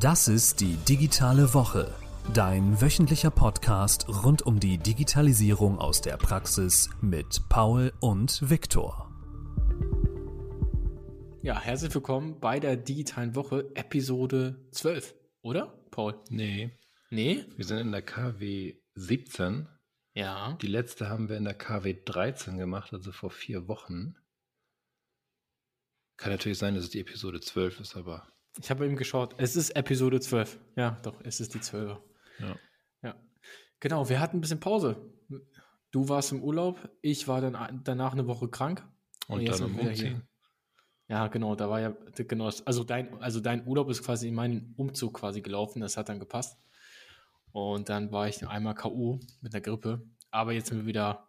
Das ist die digitale Woche, dein wöchentlicher Podcast rund um die Digitalisierung aus der Praxis mit Paul und Viktor. Ja, herzlich willkommen bei der digitalen Woche, Episode 12, oder, Paul? Nee. Nee? Wir sind in der KW 17. Ja. Die letzte haben wir in der KW 13 gemacht, also vor vier Wochen. Kann natürlich sein, dass es die Episode 12 ist, aber. Ich habe eben geschaut. Es ist Episode 12. Ja, doch, es ist die 12. Ja. Ja. Genau, wir hatten ein bisschen Pause. Du warst im Urlaub, ich war dann danach eine Woche krank. Und, jetzt dann im hier. Umziehen. Ja, genau, da war ja, genau, also dein, also dein Urlaub ist quasi in meinen Umzug quasi gelaufen, das hat dann gepasst. Und dann war ich einmal K.O. mit der Grippe. Aber jetzt sind wir wieder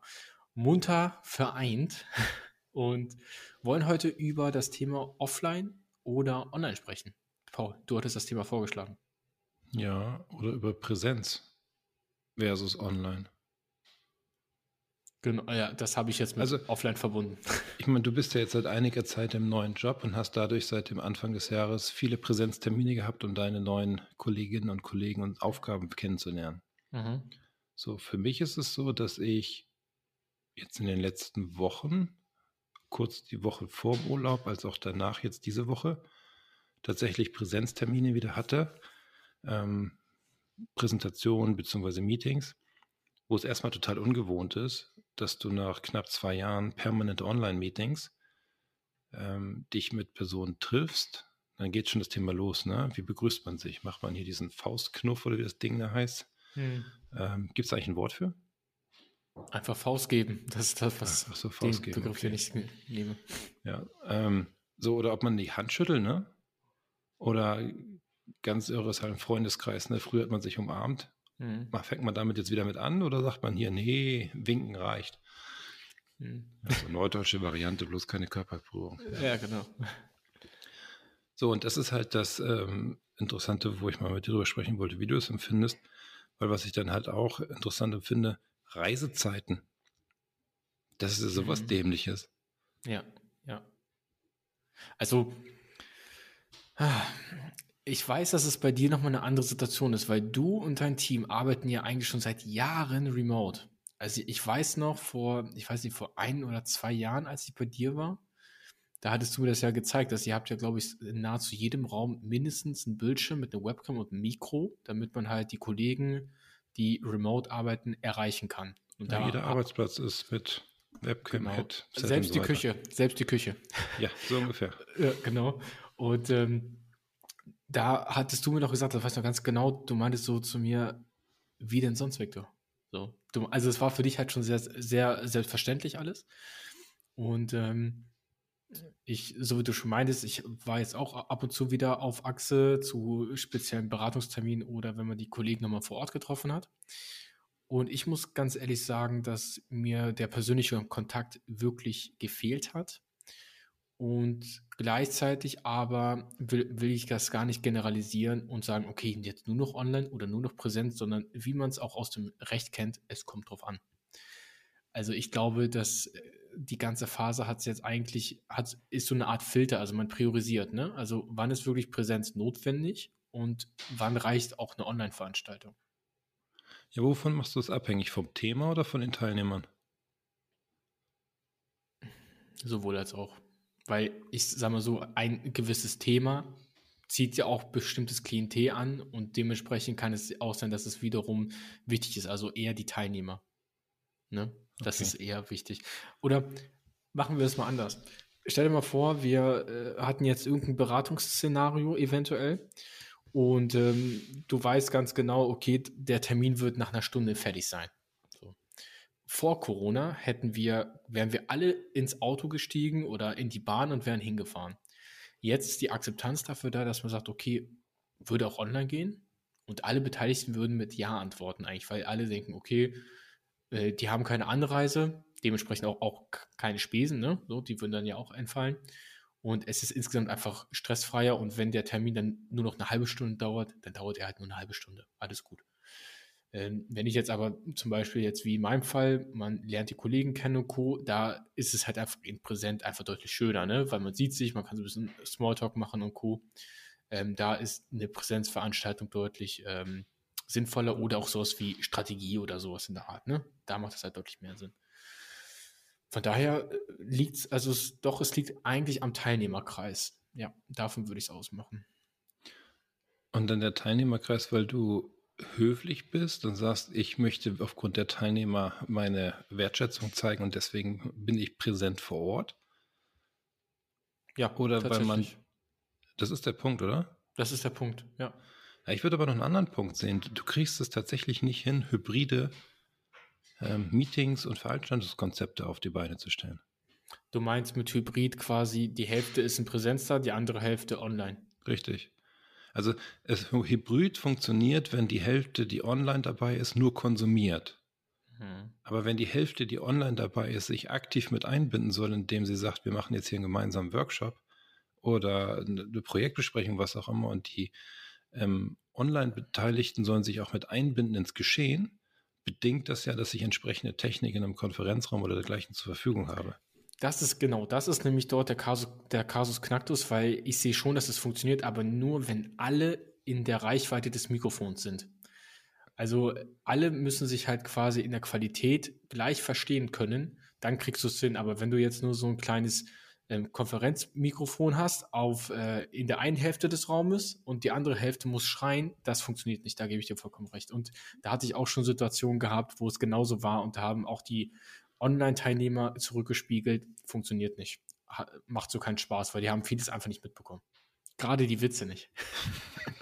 munter vereint und wollen heute über das Thema Offline oder Online sprechen. Paul, du hattest das Thema vorgeschlagen. Ja, oder über Präsenz versus online. Genau, ja, das habe ich jetzt mit Also- Offline verbunden. Ich meine, du bist ja jetzt seit einiger Zeit im neuen Job und hast dadurch seit dem Anfang des Jahres viele Präsenztermine gehabt, um deine neuen Kolleginnen und Kollegen und Aufgaben kennenzulernen. Mhm. So, für mich ist es so, dass ich jetzt in den letzten Wochen, kurz die Woche vor dem Urlaub, als auch danach jetzt diese Woche, tatsächlich Präsenztermine wieder hatte, ähm, Präsentationen beziehungsweise Meetings, wo es erstmal total ungewohnt ist, dass du nach knapp zwei Jahren permanente Online-Meetings ähm, dich mit Personen triffst. Dann geht schon das Thema los, ne? Wie begrüßt man sich? Macht man hier diesen Faustknuff oder wie das Ding da heißt? Ähm, Gibt es eigentlich ein Wort für? Einfach Faust geben. Das ist das, was Ach so, den geben, Begriff, okay. den ich nehme. Ja. Ähm, so, oder ob man die Hand schüttelt, ne? Oder ganz irre ist halt ein Freundeskreis, ne? Früher hat man sich umarmt. Mhm. Fängt man damit jetzt wieder mit an oder sagt man hier, nee, winken reicht? Mhm. Also norddeutsche Variante, bloß keine Körperberührung. Ja, genau. So, und das ist halt das ähm, Interessante, wo ich mal mit dir drüber sprechen wollte, wie du es empfindest. Weil was ich dann halt auch interessant empfinde, Reisezeiten. Das ist sowas Mhm. Dämliches. Ja, ja. Also, ah, ich weiß, dass es bei dir nochmal eine andere Situation ist, weil du und dein Team arbeiten ja eigentlich schon seit Jahren remote. Also ich weiß noch vor, ich weiß nicht, vor ein oder zwei Jahren, als ich bei dir war, da hattest du mir das ja gezeigt, dass ihr habt ja, glaube ich, in nahezu jedem Raum mindestens einen Bildschirm mit einer Webcam und einem Mikro, damit man halt die Kollegen, die remote arbeiten, erreichen kann. Und Ja, da jeder Arbeitsplatz ist mit Webcam, Genau. Head, Selbst so die. Küche, selbst die Küche. Ja, so ungefähr. Ja, genau. Und ähm, da hattest du mir noch gesagt, das weißt du noch ganz genau, du meintest so zu mir, wie denn sonst, Victor? So, du, also es war für dich halt schon sehr, sehr selbstverständlich alles. Und ähm, ich, so wie du schon meintest, ich war jetzt auch ab und zu wieder auf Achse zu speziellen Beratungsterminen oder wenn man die Kollegen nochmal vor Ort getroffen hat. Und ich muss ganz ehrlich sagen, dass mir der persönliche Kontakt wirklich gefehlt hat. Und gleichzeitig aber will, will ich das gar nicht generalisieren und sagen, okay, jetzt nur noch online oder nur noch präsent, sondern wie man es auch aus dem Recht kennt, es kommt drauf an. Also ich glaube, dass äh, die ganze Phase hat es jetzt eigentlich, hat, ist so eine Art Filter, also man priorisiert, ne? Also wann ist wirklich Präsenz notwendig und wann reicht auch eine Online-Veranstaltung? Ja, wovon machst du es abhängig? Vom Thema oder von den Teilnehmern? Sowohl als auch. Weil ich sag mal so, ein gewisses Thema zieht ja auch bestimmtes Klientel an und dementsprechend kann es auch sein, dass es wiederum wichtig ist, also eher die Teilnehmer. Ne? Das Okay. ist eher wichtig. Oder machen wir es mal anders. Stell dir mal vor, wir äh, hatten jetzt irgendein Beratungsszenario eventuell und ähm, du weißt ganz genau, okay, der Termin wird nach einer Stunde fertig sein. So. Vor Corona hätten wir, wären wir alle ins Auto gestiegen oder in die Bahn und wären hingefahren. Jetzt ist die Akzeptanz dafür da, dass man sagt, okay, würde auch online gehen und alle Beteiligten würden mit Ja antworten eigentlich, weil alle denken, okay, äh, die haben keine Anreise, dementsprechend auch, auch keine Spesen, ne? So, die würden dann ja auch entfallen. Und es ist insgesamt einfach stressfreier und wenn der Termin dann nur noch eine halbe Stunde dauert, dann dauert er halt nur eine halbe Stunde. Alles gut. Ähm, wenn ich jetzt aber zum Beispiel jetzt wie in meinem Fall, man lernt die Kollegen kennen und Co., da ist es halt einfach in Präsent einfach deutlich schöner, ne? Weil man sieht sich, man kann so ein bisschen Smalltalk machen und Co. Ähm, da ist eine Präsenzveranstaltung deutlich ähm, sinnvoller oder auch sowas wie Strategie oder sowas in der Art. Ne? Da macht es halt deutlich mehr Sinn. Von daher äh, liegt es, also es, doch, es liegt eigentlich am Teilnehmerkreis. Ja, davon würde ich es ausmachen. Und dann der Teilnehmerkreis, weil du höflich bist und sagst, ich möchte aufgrund der Teilnehmer meine Wertschätzung zeigen und deswegen bin ich präsent vor Ort? Ja, oder weil man. Das ist der Punkt, oder? Das ist der Punkt, ja. Ich würde aber noch einen anderen Punkt sehen. Du kriegst es tatsächlich nicht hin, hybride ähm, Meetings und Veranstaltungskonzepte auf die Beine zu stellen. Du meinst mit Hybrid quasi, die Hälfte ist in Präsenz da, die andere Hälfte online. Richtig. Also es, Hybrid funktioniert, wenn die Hälfte, die online dabei ist, nur konsumiert. Mhm. Aber wenn die Hälfte, die online dabei ist, sich aktiv mit einbinden soll, indem sie sagt, wir machen jetzt hier einen gemeinsamen Workshop oder eine Projektbesprechung, was auch immer, und die ähm, Online-Beteiligten sollen sich auch mit einbinden ins Geschehen, bedingt das ja, dass ich entsprechende Technik in einem Konferenzraum oder dergleichen zur Verfügung habe. Das ist genau, das ist nämlich dort der Kasus, der Kasus Knacktus, weil ich sehe schon, dass es funktioniert, aber nur, wenn alle in der Reichweite des Mikrofons sind. Also alle müssen sich halt quasi in der Qualität gleich verstehen können, dann kriegst du es hin. Aber wenn du jetzt nur so ein kleines ähm, Konferenzmikrofon hast auf äh, in der einen Hälfte des Raumes und die andere Hälfte muss schreien, das funktioniert nicht. Da gebe ich dir vollkommen recht. Und da hatte ich auch schon Situationen gehabt, wo es genauso war und da haben auch die Online-Teilnehmer zurückgespiegelt, funktioniert nicht. Ha macht so keinen Spaß, weil die haben vieles einfach nicht mitbekommen. Gerade die Witze nicht.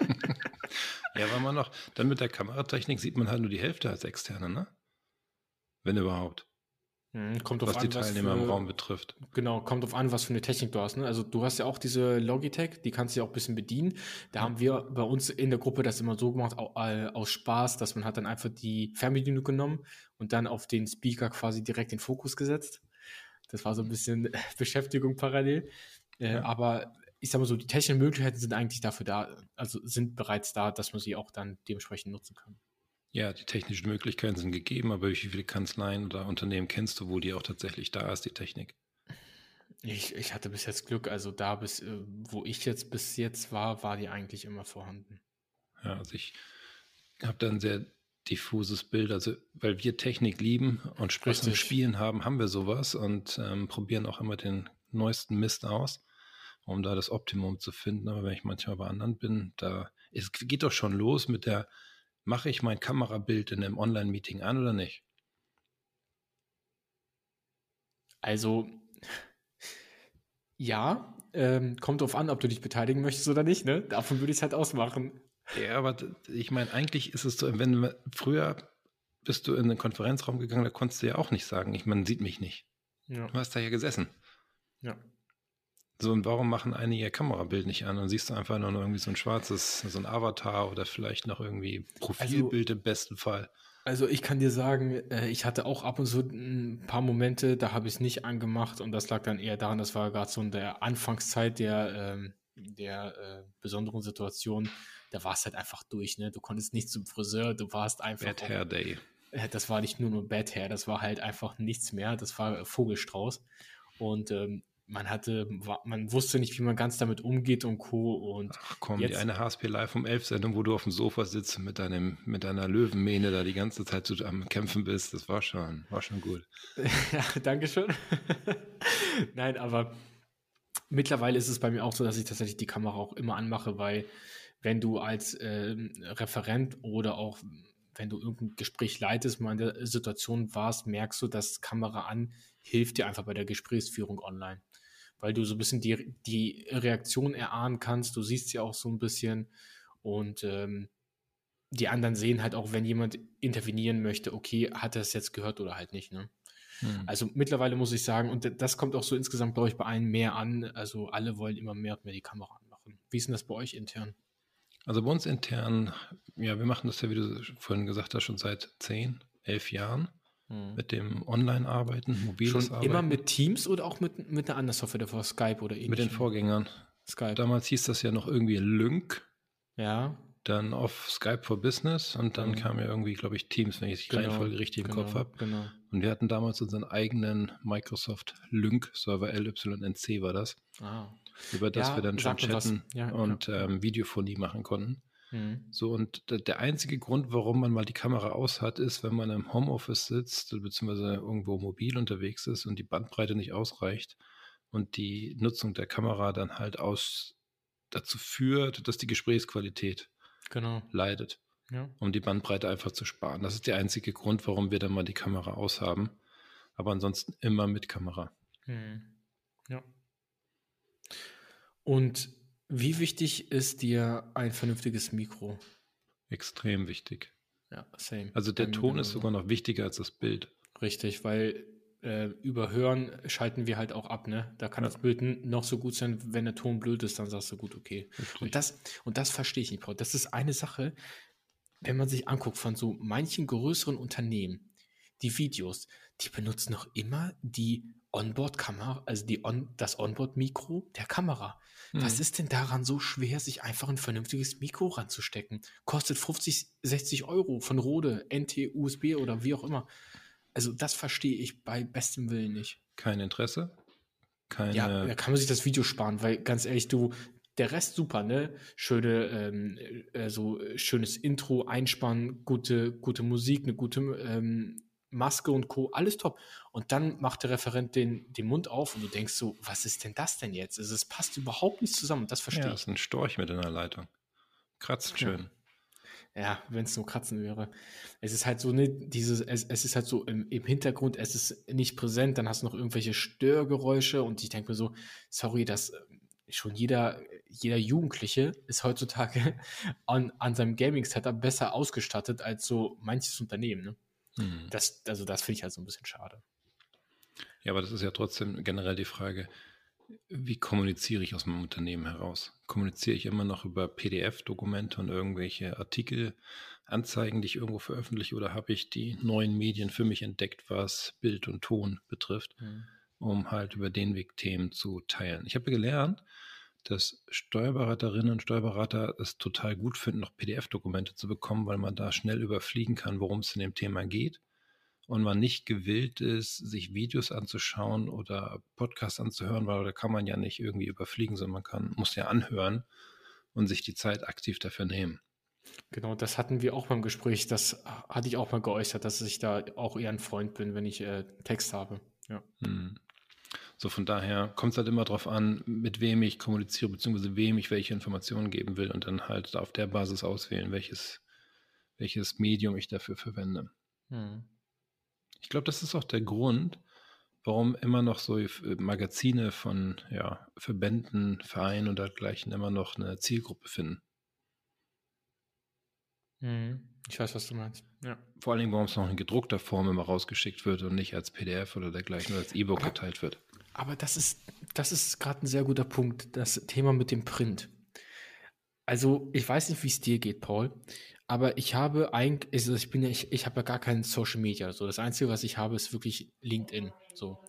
ja, weil man noch, dann mit der Kameratechnik sieht man halt nur die Hälfte als Externe, ne? Wenn überhaupt. Hm, kommt auf was an, die Teilnehmer für, im Raum betrifft. Genau, kommt auf an, was für eine Technik du hast. Ne? Also du hast ja auch diese Logitech, die kannst du ja auch ein bisschen bedienen. Da haben wir bei uns in der Gruppe das immer so gemacht, aus Spaß, dass man hat dann einfach die Fernbedienung genommen und dann auf den Speaker quasi direkt den Fokus gesetzt. Das war so ein bisschen Beschäftigung parallel. Äh, ja. Aber ich sag mal so, die technischen Möglichkeiten sind eigentlich dafür da, also sind bereits da, dass man sie auch dann dementsprechend nutzen kann. Ja, die technischen Möglichkeiten sind gegeben, aber wie viele Kanzleien oder Unternehmen kennst du, wo die auch tatsächlich da ist, die Technik? Ich, ich hatte bis jetzt Glück, also da bis, äh, wo ich jetzt bis jetzt war, war die eigentlich immer vorhanden. Ja, also ich habe da ein sehr diffuses Bild, also weil wir Technik lieben und Spaß am Spielen haben, haben wir sowas und ähm, probieren auch immer den neuesten Mist aus, um da das Optimum zu finden. Aber wenn ich manchmal bei anderen bin, da es geht doch schon los mit der mache ich mein Kamerabild in einem Online-Meeting an oder nicht? Also, ja, ähm, kommt drauf an, ob du dich beteiligen möchtest oder nicht, ne? Davon würde ich es halt ausmachen. Ja, aber ich meine, eigentlich ist es so, wenn früher bist du in den Konferenzraum gegangen, da konntest du ja auch nicht sagen, ich, man sieht mich nicht. Ja. Du hast da ja gesessen. Ja. So, und warum machen einige ihr Kamerabild nicht an? Dann siehst du einfach nur irgendwie so ein schwarzes, so ein Avatar oder vielleicht noch irgendwie Profilbild also, im besten Fall. Also ich kann dir sagen, äh, ich hatte auch ab und zu ein paar Momente, da habe ich es nicht angemacht und das lag dann eher daran, das war gerade so in der Anfangszeit der, ähm, der äh, besonderen Situation, da war es halt einfach durch, ne? Du konntest nicht zum Friseur, du warst einfach. Bad Hair Day. Das war nicht nur nur Bad Hair, das war halt einfach nichts mehr, das war Vogelstrauß. Und ähm, man hatte, man wusste nicht, wie man ganz damit umgeht und Co. Und Ach komm, jetzt, die eine HSP Live um 11 Sendung, wo du auf dem Sofa sitzt mit deinem, mit deiner Löwenmähne da die ganze Zeit so am Kämpfen bist, das war schon, war schon gut. ja, danke schön. Nein, aber mittlerweile ist es bei mir auch so, dass ich tatsächlich die Kamera auch immer anmache, weil wenn du als äh, Referent oder auch wenn du irgendein Gespräch leitest, mal in der Situation warst, merkst du, dass Kamera an hilft dir einfach bei der Gesprächsführung online weil du so ein bisschen die, die Reaktion erahnen kannst. Du siehst sie auch so ein bisschen und ähm, die anderen sehen halt auch, wenn jemand intervenieren möchte, okay, hat er es jetzt gehört oder halt nicht. Ne? Hm. Also mittlerweile muss ich sagen, und das kommt auch so insgesamt, glaube ich, bei allen mehr an. Also alle wollen immer mehr und mehr die Kamera anmachen. Wie ist denn das bei euch intern? Also bei uns intern, ja, wir machen das ja, wie du vorhin gesagt hast, schon seit zehn, elf Jahren. Hm. Mit dem Online-Arbeiten, mobiles Schon Arbeiten. immer mit Teams oder auch mit, mit einer anderen Software davor, Skype oder ähnlichem? Mit den Vorgängern. Skype. Damals hieß das ja noch irgendwie Lync. Ja. Dann auf Skype for Business und dann mhm. kam ja irgendwie, glaube ich, Teams, wenn ich die genau, Reihenfolge richtig im genau, Kopf habe. Genau. Und wir hatten damals unseren eigenen Microsoft Lync Server LYNC war das. Ah. über das Ja, wir dann schon chatten Ja, und Ähm, Videophonie machen konnten. Mhm. So, und der einzige Grund, warum man mal die Kamera aus hat, ist, wenn man im Homeoffice sitzt, beziehungsweise irgendwo mobil unterwegs ist und die Bandbreite nicht ausreicht und die Nutzung der Kamera dann halt aus dazu führt, dass die Gesprächsqualität Genau. leidet, Ja. um die Bandbreite einfach zu sparen. Das ist der einzige Grund, warum wir dann mal die Kamera aushaben. Aber ansonsten immer mit Kamera. Mhm. Ja. Und wie wichtig ist dir ein vernünftiges Mikro? Extrem wichtig. Ja, same. Also der Bei Ton ist sogar noch wichtiger als das Bild. Richtig, weil äh, über Hören schalten wir halt auch ab, ne? Da kann Ja. das Bild noch so gut sein, wenn der Ton blöd ist, dann sagst du gut, okay. Richtig. Und das, und das verstehe ich nicht, Paul. Das ist eine Sache, wenn man sich anguckt von so manchen größeren Unternehmen, die Videos, die benutzen noch immer die Onboard-Kamera, also die On das Onboard-Mikro der Kamera. Was Mhm. ist denn daran so schwer, sich einfach ein vernünftiges Mikro ranzustecken? Kostet 50, 60 Euro von Rode, NT, USB oder wie auch immer. Also das verstehe ich bei bestem Willen nicht. Kein Interesse. Keine. Ja, da kann man sich das Video sparen, weil ganz ehrlich, du, der Rest super, ne? Schöne, ähm, äh, so äh, schönes Intro, Einspannen, gute, gute Musik, eine gute ähm, Maske und Co. Alles top. Und dann macht der Referent den, den Mund auf und du denkst so, was ist denn das denn jetzt? Also, es passt überhaupt nicht zusammen. Das verstehe ja, ich. ist ein Storch mit in der Leitung. Kratzt schön. Ja, wenn es nur Kratzen wäre. Es ist halt so, ne, dieses, es, es ist halt so im, im Hintergrund, es ist nicht präsent, dann hast du noch irgendwelche Störgeräusche und ich denke mir so, sorry, dass äh, schon jeder, jeder Jugendliche ist heutzutage an, an seinem Gaming-Setup besser ausgestattet als so manches Unternehmen. Ne? Mhm. Das, also das finde ich halt so ein bisschen schade. Ja, aber das ist ja trotzdem generell die Frage, wie kommuniziere ich aus meinem Unternehmen heraus? Kommuniziere ich immer noch über PDF-Dokumente und irgendwelche Artikel, Anzeigen, die ich irgendwo veröffentliche, oder habe ich die neuen Medien für mich entdeckt, was Bild und Ton betrifft, um halt über den Weg Themen zu teilen? Ich habe gelernt, dass Steuerberaterinnen und Steuerberater es total gut finden, noch PDF-Dokumente zu bekommen, weil man da schnell überfliegen kann, worum es in dem Thema geht und man nicht gewillt ist, sich Videos anzuschauen oder Podcasts anzuhören, weil da kann man ja nicht irgendwie überfliegen, sondern man kann, muss ja anhören und sich die Zeit aktiv dafür nehmen. Genau, das hatten wir auch beim Gespräch. Das hatte ich auch mal geäußert, dass ich da auch eher ein Freund bin, wenn ich äh, Text habe. Ja. Hm. So von daher kommt es halt immer darauf an, mit wem ich kommuniziere, beziehungsweise wem ich welche Informationen geben will und dann halt auf der Basis auswählen, welches, welches Medium ich dafür verwende. Hm. Ich glaube, das ist auch der Grund, warum immer noch so Magazine von ja, Verbänden, Vereinen und dergleichen immer noch eine Zielgruppe finden. Mhm. Ich weiß, was du meinst. Ja. Vor allen Dingen, warum es noch in gedruckter Form immer rausgeschickt wird und nicht als PDF oder dergleichen oder als E-Book geteilt wird. Aber das ist, das ist gerade ein sehr guter Punkt, das Thema mit dem Print. Also, ich weiß nicht, wie es dir geht, Paul, aber ich habe eigentlich, also ich bin ja, ich, ich habe ja gar kein Social Media. So, das Einzige, was ich habe, ist wirklich LinkedIn. So.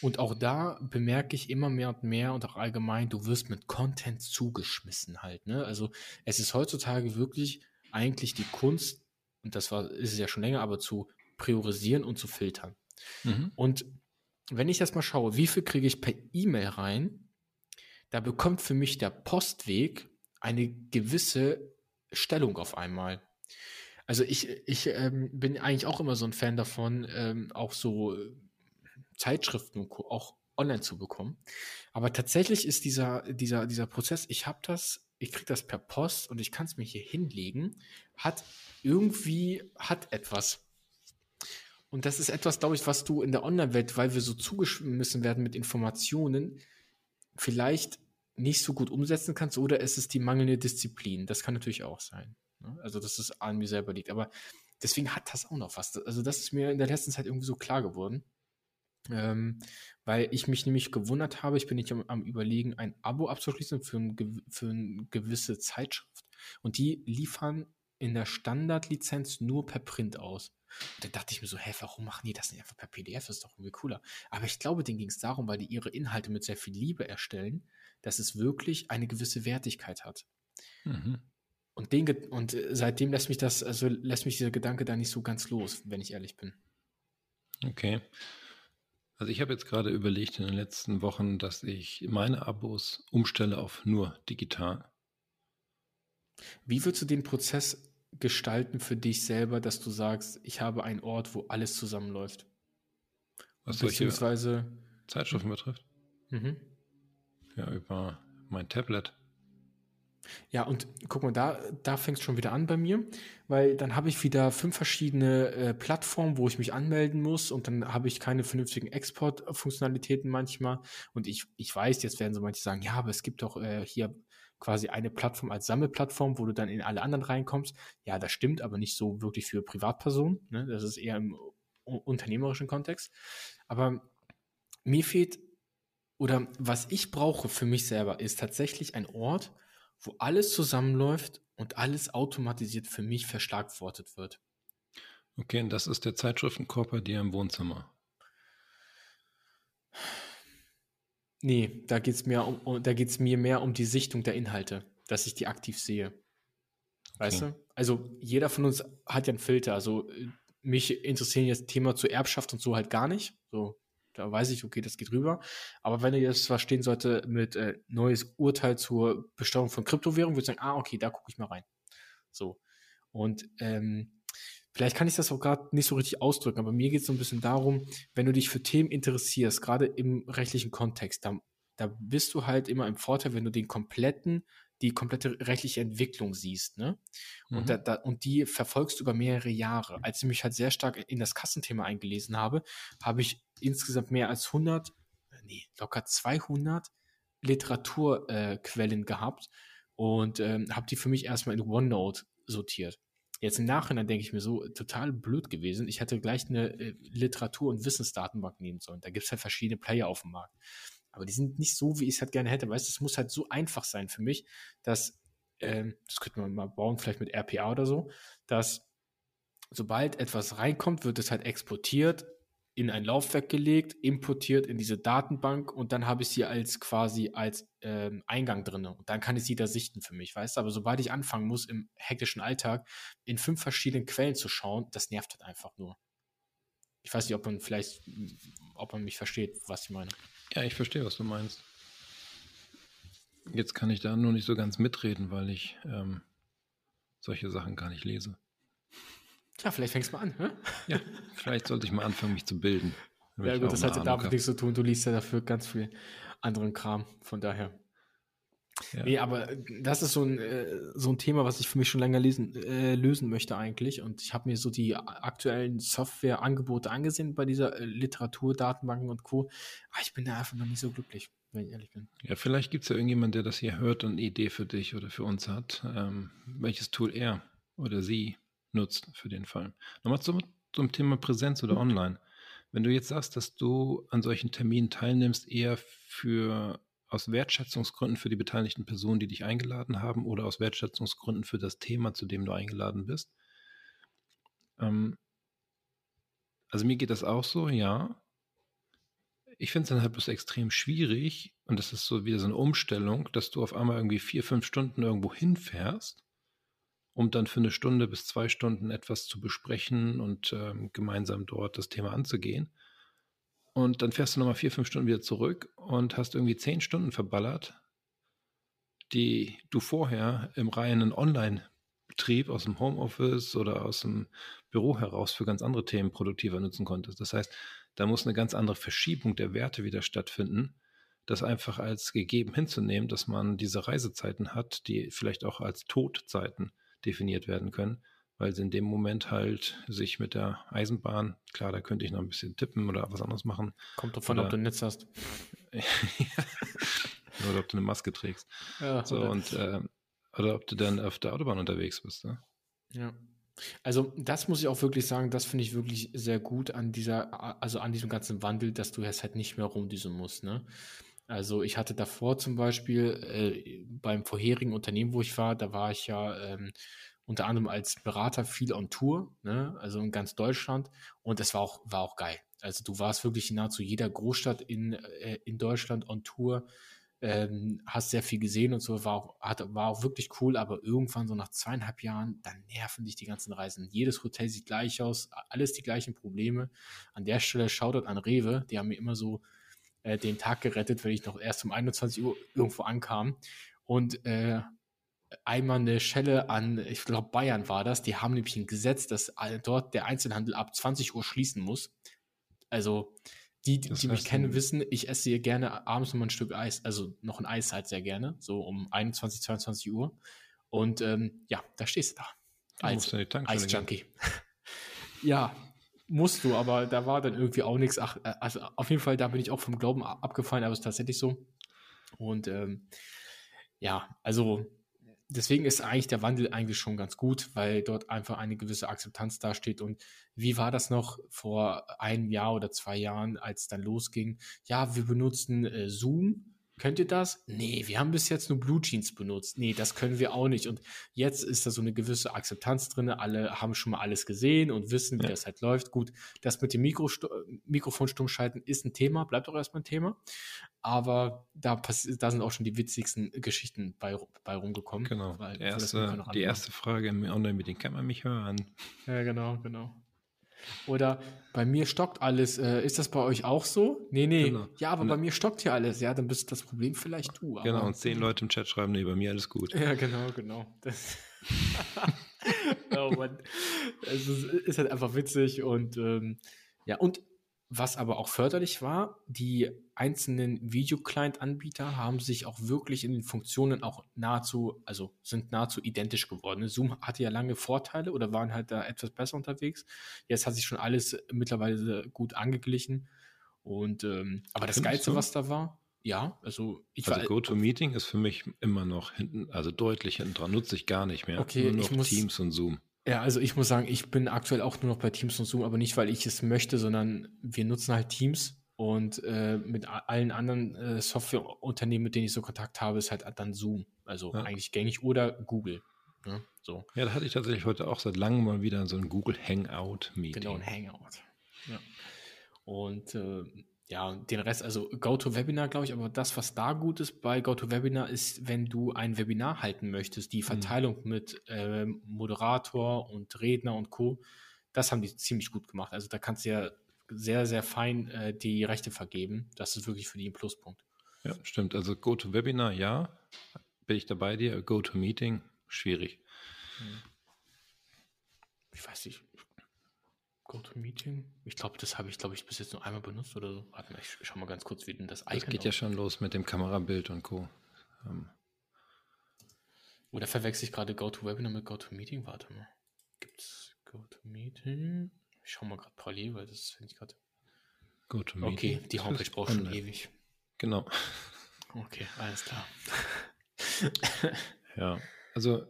Und auch da bemerke ich immer mehr und mehr und auch allgemein, du wirst mit Content zugeschmissen halt. Ne? Also es ist heutzutage wirklich eigentlich die Kunst, und das war, ist es ja schon länger, aber zu priorisieren und zu filtern. Mhm. Und wenn ich das mal schaue, wie viel kriege ich per E-Mail rein, da bekommt für mich der Postweg eine gewisse Stellung auf einmal. Also ich, ich ähm, bin eigentlich auch immer so ein Fan davon, ähm, auch so äh, Zeitschriften auch online zu bekommen. Aber tatsächlich ist dieser, dieser, dieser Prozess, ich habe das, ich kriege das per Post und ich kann es mir hier hinlegen, hat irgendwie, hat etwas. Und das ist etwas, glaube ich, was du in der Online-Welt, weil wir so zugeschmissen werden mit Informationen, vielleicht nicht so gut umsetzen kannst oder es ist die mangelnde Disziplin. Das kann natürlich auch sein. ne? Also, dass es an mir selber liegt. Aber deswegen hat das auch noch was. Also, das ist mir in der letzten Zeit irgendwie so klar geworden. Ähm, weil ich mich nämlich gewundert habe, ich bin nicht am, am Überlegen, ein Abo abzuschließen für, ein, für eine gewisse Zeitschrift. Und die liefern in der Standardlizenz nur per Print aus. Und dann dachte ich mir so, hä, warum machen die das nicht einfach per PDF? Das ist doch irgendwie cooler. Aber ich glaube, denen ging es darum, weil die ihre Inhalte mit sehr viel Liebe erstellen, dass es wirklich eine gewisse Wertigkeit hat. Mhm. Und, den, und äh, seitdem lässt mich das, also lässt mich dieser Gedanke da nicht so ganz los, wenn ich ehrlich bin. Okay. Also ich habe jetzt gerade überlegt in den letzten Wochen, dass ich meine Abos umstelle auf nur digital. Wie würdest du den Prozess gestalten für dich selber, dass du sagst, ich habe einen Ort, wo alles zusammenläuft? Was Beziehungsweise Zeitschriften betrifft? Mhm. Ja, über mein Tablet. Ja, und guck mal, da, da fängt es schon wieder an bei mir, weil dann habe ich wieder fünf verschiedene äh, Plattformen, wo ich mich anmelden muss und dann habe ich keine vernünftigen Exportfunktionalitäten manchmal. Und ich, ich weiß, jetzt werden so manche sagen, ja, aber es gibt doch äh, hier quasi eine Plattform als Sammelplattform, wo du dann in alle anderen reinkommst. Ja, das stimmt, aber nicht so wirklich für Privatpersonen. Ne? Das ist eher im unternehmerischen Kontext. Aber mir fehlt, oder was ich brauche für mich selber, ist tatsächlich ein Ort, wo alles zusammenläuft und alles automatisiert für mich verschlagwortet wird. Okay, und das ist der Zeitschriftenkorb bei dir im Wohnzimmer. Nee, da geht es mir, um, mir mehr um die Sichtung der Inhalte, dass ich die aktiv sehe. Weißt okay. du? Also jeder von uns hat ja einen Filter. Also mich interessieren jetzt Thema zur Erbschaft und so halt gar nicht. So, da weiß ich, okay, das geht rüber. Aber wenn ihr jetzt was stehen sollte mit äh, neues Urteil zur Besteuerung von Kryptowährungen, würde ich sagen, ah, okay, da gucke ich mal rein. So. Und ähm, vielleicht kann ich das auch gerade nicht so richtig ausdrücken, aber mir geht es so ein bisschen darum, wenn du dich für Themen interessierst, gerade im rechtlichen Kontext, da, da bist du halt immer im Vorteil, wenn du den kompletten die komplette rechtliche Entwicklung siehst, ne? Und, mhm. da, da, und die verfolgst du über mehrere Jahre. Als ich mich halt sehr stark in das Kassenthema eingelesen habe, habe ich insgesamt mehr als 100, nee, locker 200 Literaturquellen äh, gehabt und ähm, habe die für mich erstmal in OneNote sortiert. Jetzt im Nachhinein denke ich mir so, total blöd gewesen. Ich hätte gleich eine äh, Literatur- und Wissensdatenbank nehmen sollen. Da gibt es halt verschiedene Player auf dem Markt. Aber die sind nicht so, wie ich es halt gerne hätte. Weißt du, es muss halt so einfach sein für mich, dass, ähm, das könnte man mal bauen, vielleicht mit RPA oder so, dass sobald etwas reinkommt, wird es halt exportiert, in ein Laufwerk gelegt, importiert in diese Datenbank und dann habe ich sie als quasi als ähm, Eingang drin. Und dann kann ich sie da sichten für mich, weißt du? Aber sobald ich anfangen muss, im hektischen Alltag in fünf verschiedenen Quellen zu schauen, das nervt halt einfach nur. Ich weiß nicht, ob man vielleicht, ob man mich versteht, was ich meine. Ja, ich verstehe, was du meinst. Jetzt kann ich da nur nicht so ganz mitreden, weil ich ähm, solche Sachen gar nicht lese. Tja, vielleicht fängst du mal an, hä? Ja, vielleicht sollte ich mal anfangen, mich zu bilden. Ja gut, das hat ja damit nichts zu tun. Du liest ja dafür ganz viel anderen Kram, von daher. Ja. Nee, aber das ist so ein, äh, so ein Thema, was ich für mich schon länger lesen, äh, lösen möchte eigentlich. Und ich habe mir so die aktuellen Softwareangebote angesehen bei dieser äh, Literaturdatenbanken und Co. Aber ich bin da einfach noch nicht so glücklich, wenn ich ehrlich bin. Ja, vielleicht gibt es ja irgendjemand, der das hier hört und eine Idee für dich oder für uns hat, ähm, welches Tool er oder sie nutzt für den Fall. Nochmal zum, zum Thema Präsenz oder online. Wenn du jetzt sagst, dass du an solchen Terminen teilnimmst, eher für aus Wertschätzungsgründen für die beteiligten Personen, die dich eingeladen haben, oder aus Wertschätzungsgründen für das Thema, zu dem du eingeladen bist. Ähm, also mir geht das auch so, ja. Ich finde es dann halt bloß extrem schwierig und das ist so wieder so eine Umstellung, dass du auf einmal irgendwie vier, fünf Stunden irgendwo hinfährst, um dann für eine Stunde bis zwei Stunden etwas zu besprechen und ähm, gemeinsam dort das Thema anzugehen. Und dann fährst du nochmal vier, fünf Stunden wieder zurück und hast irgendwie zehn Stunden verballert, die du vorher im reinen Online-Betrieb aus dem Homeoffice oder aus dem Büro heraus für ganz andere Themen produktiver nutzen konntest. Das heißt, da muss eine ganz andere Verschiebung der Werte wieder stattfinden, das einfach als gegeben hinzunehmen, dass man diese Reisezeiten hat, die vielleicht auch als Todzeiten definiert werden können weil sie in dem Moment halt sich mit der Eisenbahn, klar, da könnte ich noch ein bisschen tippen oder was anderes machen. Kommt davon, ob du Netz hast. oder ob du eine Maske trägst. Ja, so, oder, und, äh, oder ob du dann auf der Autobahn unterwegs bist. Ne? Ja. Also das muss ich auch wirklich sagen, das finde ich wirklich sehr gut an dieser, also an diesem ganzen Wandel, dass du jetzt halt nicht mehr rumdüsen musst, ne? Also ich hatte davor zum Beispiel äh, beim vorherigen Unternehmen, wo ich war, da war ich ja ähm, unter anderem als Berater viel on Tour, ne? also in ganz Deutschland. Und es war auch, war auch geil. Also du warst wirklich in nahezu jeder Großstadt in, äh, in Deutschland on Tour. ähm, hast sehr viel gesehen und so, war auch, hat, war auch wirklich cool, aber irgendwann so nach zweieinhalb Jahren, dann nerven dich die ganzen Reisen. Jedes Hotel sieht gleich aus, alles die gleichen Probleme. An der Stelle Shoutout an Rewe, die haben mir immer so äh, den Tag gerettet, wenn ich noch erst um 21 Uhr irgendwo ankam. Und äh, einmal eine Schelle an, ich glaube Bayern war das, die haben nämlich ein Gesetz, dass dort der Einzelhandel ab 20 Uhr schließen muss. Also die, die, die mich kennen, wissen, ich esse hier gerne abends noch mal ein Stück Eis, also noch ein Eis halt sehr gerne, so um 21, 22 Uhr. Und ähm, ja, da stehst du da. Als Eisjunkie. ja, musst du, aber da war dann irgendwie auch nichts. Ach, äh, also auf jeden Fall, da bin ich auch vom Glauben abgefallen, aber es ist tatsächlich so. Und ähm, ja, also deswegen ist eigentlich der Wandel eigentlich schon ganz gut, weil dort einfach eine gewisse Akzeptanz dasteht. Und wie war das noch vor einem Jahr oder zwei Jahren, als es dann losging? Ja, wir benutzen äh, Zoom Könnt ihr das? Nee, wir haben bis jetzt nur Blue Jeans benutzt. Nee, das können wir auch nicht. Und jetzt ist da so eine gewisse Akzeptanz drin. Alle haben schon mal alles gesehen und wissen, wie ja. das halt läuft. Gut, das mit dem Mikro Mikrofon stummschalten ist ein Thema, bleibt auch erstmal ein Thema. Aber da, da sind auch schon die witzigsten Geschichten bei, bei rumgekommen. Genau. Weil, erste, die erste Frage im Online-Meeting, kann man mich hören? Ja, genau, genau. Oder bei mir stockt alles. Äh, ist das bei euch auch so? Nee, nee. Genau. Ja, aber und, bei mir stockt hier alles. Ja, dann bist das Problem vielleicht du. genau, und zehn Leute im Chat schreiben, nee, bei mir alles gut. Ja, genau, genau. oh Mann. Es ist, ist, halt einfach witzig und ähm, ja, und was aber auch förderlich war, die einzelnen Videoclient-Anbieter haben sich auch wirklich in den Funktionen auch nahezu, also sind nahezu identisch geworden. Zoom hatte ja lange Vorteile oder waren halt da etwas besser unterwegs. Jetzt hat sich schon alles mittlerweile gut angeglichen. Und ähm, aber das Geilste, was da war, ja, also ich Also GoToMeeting ist für mich immer noch hinten, also deutlich hinten dran, nutze ich gar nicht mehr. Okay, nur noch ich muss, Teams und Zoom. Ja, also ich muss sagen, ich bin aktuell auch nur noch bei Teams und Zoom, aber nicht, weil ich es möchte, sondern wir nutzen halt Teams und äh, mit allen anderen äh, Softwareunternehmen, mit denen ich so Kontakt habe, ist halt dann Zoom. Also ja. eigentlich gängig oder Google. Ne? So. Ja, da hatte ich tatsächlich heute auch seit langem mal wieder so ein Google Hangout-Meeting. Genau, ein Hangout. Ja. Und äh, ja, den Rest, also GoToWebinar, glaube ich, aber das, was da gut ist bei GoToWebinar, ist, wenn du ein Webinar halten möchtest, die mhm. Verteilung mhm. mit äh, Moderator und Redner und Co., das haben die ziemlich gut gemacht. Also da kannst du ja sehr, sehr fein äh, die Rechte vergeben. Das ist wirklich für die ein Pluspunkt. Ja, stimmt. Also GoToWebinar, ja, bin ich dabei dir. GoToMeeting, schwierig. Hm. Ich weiß nicht, GoToMeeting? Ich glaube, das habe ich, glaube ich, bis jetzt nur einmal benutzt oder so. Warte mal, ich schau mal ganz kurz, wie denn das Icon Das geht ja schon los mit dem Kamerabild und Co. Ähm. Oder verwechsel ich gerade GoToWebinar mit GoToMeeting? Warte mal. Gibt es GoToMeeting? Ich schau mal gerade parallel, weil das finde ich gerade. GoToMeeting. Okay, die Homepage braucht schon ewig. Genau. Okay, alles klar. ja, also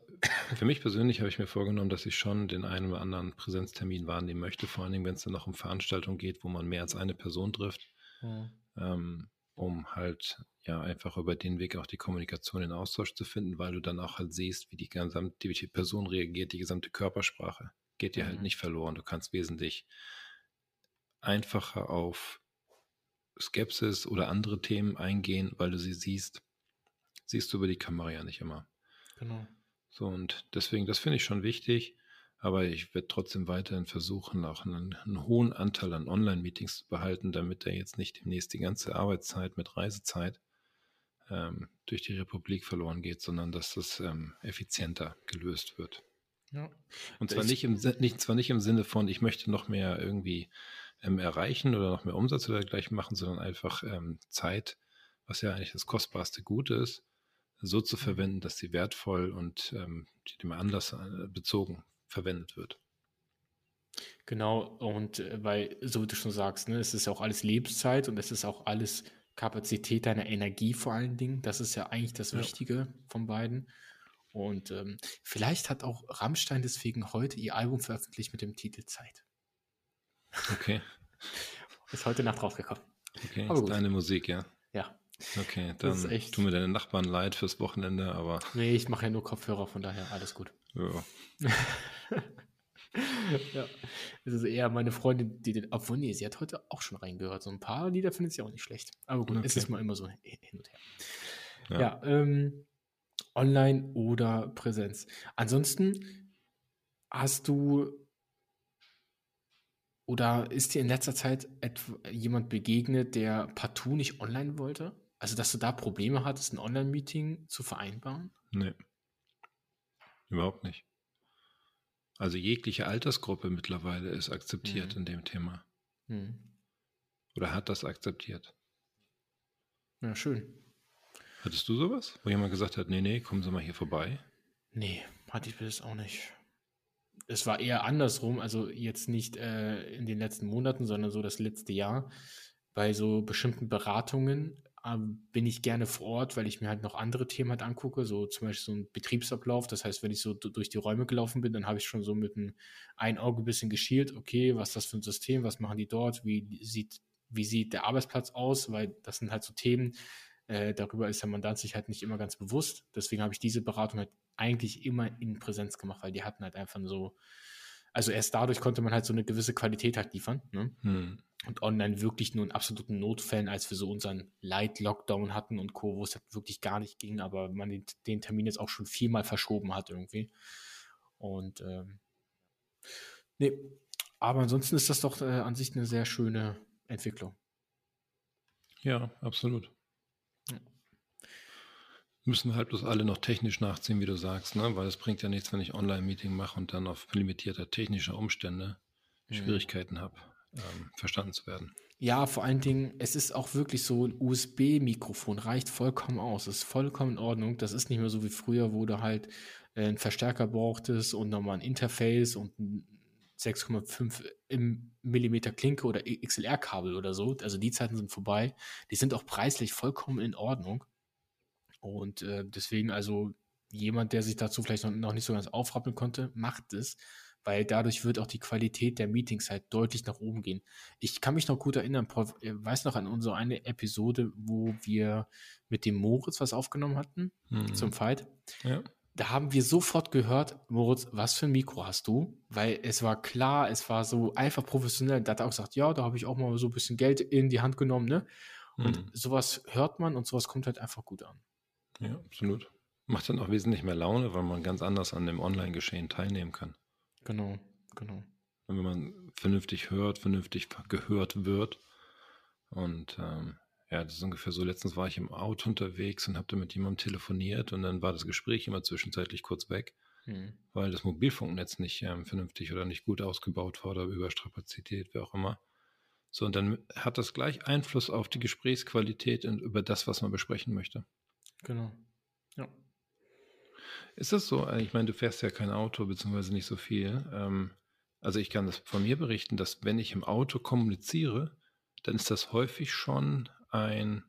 für mich persönlich habe ich mir vorgenommen, dass ich schon den einen oder anderen Präsenztermin wahrnehmen möchte, vor allem wenn es dann noch um Veranstaltungen geht, wo man mehr als eine Person trifft, mhm. ähm, um halt ja einfach über den Weg auch die Kommunikation in Austausch zu finden, weil du dann auch halt siehst, wie die gesamte die Person reagiert, die gesamte Körpersprache geht dir halt mhm. halt nicht verloren. Du kannst wesentlich einfacher auf Skepsis oder andere Themen eingehen, weil du sie siehst. Siehst du über die Kamera ja nicht immer. Genau. So, und deswegen, das finde ich schon wichtig, aber ich werde trotzdem weiterhin versuchen, auch einen, einen hohen Anteil an Online-Meetings zu behalten, damit er jetzt nicht demnächst die ganze Arbeitszeit mit Reisezeit ähm, durch die Republik verloren geht, sondern dass das ähm, effizienter gelöst wird. Ja. Und zwar nicht, im, nicht, zwar nicht im Sinne von, ich möchte noch mehr irgendwie ähm, erreichen oder noch mehr Umsatz oder dergleichen machen, sondern einfach ähm, Zeit, was ja eigentlich das kostbarste Gut ist, so zu mhm. verwenden, dass sie wertvoll und ähm, dem Anlass äh, bezogen verwendet wird. Genau, und äh, weil, so wie du schon sagst, ne, es ist ja auch alles Lebenszeit und es ist auch alles Kapazität deiner Energie vor allen Dingen. Das ist ja eigentlich das ja. Wichtige von beiden. Und ähm, vielleicht hat auch Rammstein deswegen heute ihr Album veröffentlicht mit dem Titel Zeit. Okay. ist heute Nacht rausgekommen. Okay, aber ist gut. deine Musik, ja. Ja. Okay, dann echt... tun mir deine Nachbarn leid fürs Wochenende, aber. Nee, ich mache ja nur Kopfhörer, von daher alles gut. Ja. ja. Das ist eher meine Freundin, die den, obwohl, nee, sie hat heute auch schon reingehört. So ein paar Lieder findet sie auch nicht schlecht. Aber gut, okay. es ist mal immer so hin und her. Ja, ja ähm, online oder Präsenz. Ansonsten hast du oder ist dir in letzter Zeit jemand begegnet, der partout nicht online wollte? Also, dass du da Probleme hattest, ein Online-Meeting zu vereinbaren? Nee. Überhaupt nicht. Also jegliche Altersgruppe mittlerweile ist akzeptiert mhm. in dem Thema. Mhm. Oder hat das akzeptiert. Ja, schön. Hattest du sowas, wo jemand gesagt hat, nee, nee, kommen Sie mal hier vorbei? Nee, hatte ich bis auch nicht. Es war eher andersrum, also jetzt nicht äh, in den letzten Monaten, sondern so das letzte Jahr. Bei so bestimmten Beratungen bin ich gerne vor Ort, weil ich mir halt noch andere Themen halt angucke, so zum Beispiel so ein Betriebsablauf. Das heißt, wenn ich so durch die Räume gelaufen bin, dann habe ich schon so mit einem ein Auge ein bisschen geschielt, okay, was ist das für ein System, was machen die dort, wie sieht, wie sieht der Arbeitsplatz aus, weil das sind halt so Themen, äh, darüber ist der Mandant sich halt nicht immer ganz bewusst. Deswegen habe ich diese Beratung halt eigentlich immer in Präsenz gemacht, weil die hatten halt einfach so, also erst dadurch konnte man halt so eine gewisse Qualität halt liefern. Ne? Hm und online wirklich nur in absoluten Notfällen, als wir so unseren Light-Lockdown hatten und Co., wo es halt wirklich gar nicht ging, aber man den, den, Termin jetzt auch schon viermal verschoben hat irgendwie. Und ähm, nee, aber ansonsten ist das doch äh, an sich eine sehr schöne Entwicklung. Ja, absolut. Müssen halt bloß alle noch technisch nachziehen, wie du sagst, ne? weil es bringt ja nichts, wenn ich Online-Meeting mache und dann auf limitierter technischer Umstände mhm. Schwierigkeiten habe ähm, verstanden zu werden. Ja, vor allen Dingen, es ist auch wirklich so, ein USB-Mikrofon reicht vollkommen aus. Das ist vollkommen in Ordnung. Das ist nicht mehr so wie früher, wo du halt äh, einen Verstärker brauchtest und nochmal ein Interface und ein 6,5 Millimeter Klinke oder XLR-Kabel oder so. Also die Zeiten sind vorbei. Die sind auch preislich vollkommen in Ordnung. Und äh, deswegen, also jemand, der sich dazu vielleicht noch, noch nicht so ganz aufrappeln konnte, macht es weil dadurch wird auch die Qualität der Meetings halt deutlich nach oben gehen. Ich kann mich noch gut erinnern, Paul, äh, weiß noch an unsere eine Episode, wo wir mit dem Moritz was aufgenommen hatten mhm. zum Fight. Ja. Da haben wir sofort gehört, Moritz, was für ein Mikro hast du? Weil es war klar, es war so einfach professionell. Da hat er auch gesagt, ja, da habe ich auch mal so ein bisschen Geld in die Hand genommen, ne? Und mhm. sowas hört man und sowas kommt halt einfach gut an. Ja, absolut. Macht dann auch wesentlich mehr Laune, weil man ganz anders an dem Online-Geschehen teilnehmen kann. Genau, genau. Wenn man vernünftig hört, vernünftig gehört wird. Und ähm, ja, das ist ungefähr so. Letztens war ich im Auto unterwegs und habe mit jemandem telefoniert und dann war das Gespräch immer zwischenzeitlich kurz weg, hm. weil das Mobilfunknetz nicht ähm, vernünftig oder nicht gut ausgebaut war oder Überstrapazität, wie auch immer. So, und dann hat das gleich Einfluss auf die Gesprächsqualität und über das, was man besprechen möchte. Genau. Ja. Ist das so? Ich meine, du fährst ja kein Auto, beziehungsweise nicht so viel. Ähm, also ich kann das von mir berichten, dass wenn ich im Auto kommuniziere, dann ist das häufig schon ein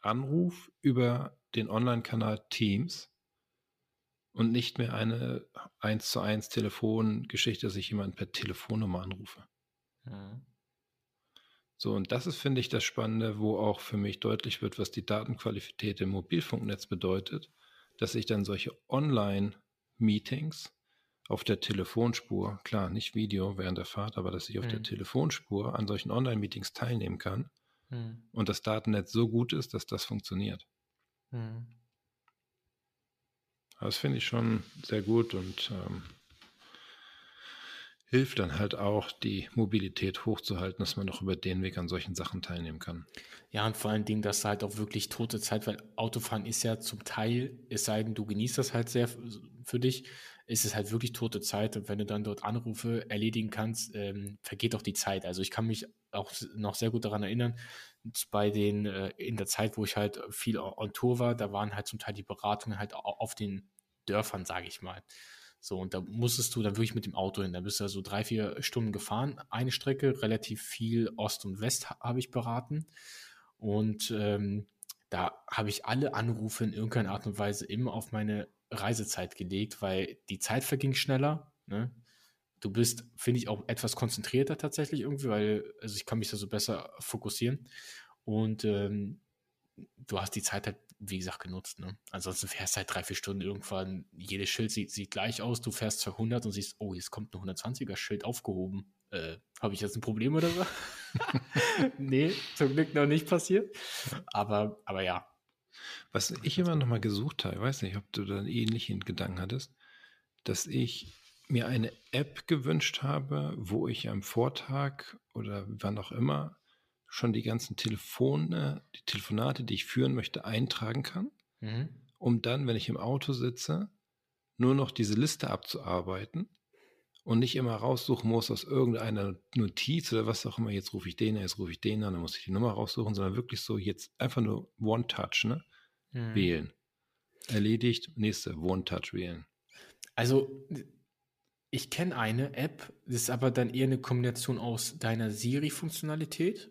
Anruf über den Online-Kanal Teams und nicht mehr eine 1 zu 1 Telefongeschichte, dass ich jemanden per Telefonnummer anrufe. Mhm. So, und das ist, finde ich, das Spannende, wo auch für mich deutlich wird, was die Datenqualität im Mobilfunknetz bedeutet dass ich dann solche Online-Meetings auf der Telefonspur, klar, nicht Video während der Fahrt, aber dass ich auf mhm. der Telefonspur an solchen Online-Meetings teilnehmen kann mhm. und das Datennetz so gut ist, dass das funktioniert. Mhm. Das finde ich schon sehr gut und ähm, hilft dann halt auch, die Mobilität hochzuhalten, dass man auch über den Weg an solchen Sachen teilnehmen kann. Ja, und vor allen Dingen, dass halt auch wirklich tote Zeit, weil Autofahren ist ja zum Teil, es sei denn, du genießt das halt sehr für dich, ist es halt wirklich tote Zeit. Und wenn du dann dort Anrufe erledigen kannst, ähm, vergeht auch die Zeit. Also ich kann mich auch noch sehr gut daran erinnern, bei den, äh, in der Zeit, wo ich halt viel on Tour war, da waren halt zum Teil die Beratungen halt auf den Dörfern, sage ich mal. So, und da musstest du dann wirklich mit dem Auto hin. Da bist du so drei, vier Stunden gefahren. Eine Strecke, relativ viel Ost und West habe ich beraten. Und ähm, da habe ich alle Anrufe in irgendeiner Art und Weise immer auf meine Reisezeit gelegt, weil die Zeit verging schneller. Ne? Du bist, finde ich, auch etwas konzentrierter tatsächlich irgendwie, weil also ich kann mich da so besser fokussieren. Und ähm, du hast die Zeit halt wie gesagt, genutzt. Ne? Ansonsten fährst du halt drei, vier Stunden irgendwann, jedes Schild sieht, sieht gleich aus, du fährst 200 und siehst, oh, jetzt kommt ein 120er Schild aufgehoben. Äh, Habe ich jetzt ein Problem oder so? nee, zum Glück noch nicht passiert. Aber, aber ja. Was ich immer noch mal gesucht habe, ich weiß nicht, ob du da einen ähnlichen Gedanken hattest, dass ich mir eine App gewünscht habe, wo ich am Vortag oder wann auch immer schon die ganzen Telefone, die Telefonate, die ich führen möchte, eintragen kann, mhm. um dann, wenn ich im Auto sitze, nur noch diese Liste abzuarbeiten und nicht immer raussuchen muss aus irgendeiner Notiz oder was auch immer, jetzt rufe ich den, jetzt rufe ich den an, dann muss ich die Nummer raussuchen, sondern wirklich so jetzt einfach nur One-Touch, ne? Mhm. Wählen. Erledigt, nächste One-Touch wählen. Also ich kenne eine App, das ist aber dann eher eine Kombination aus deiner Siri-Funktionalität.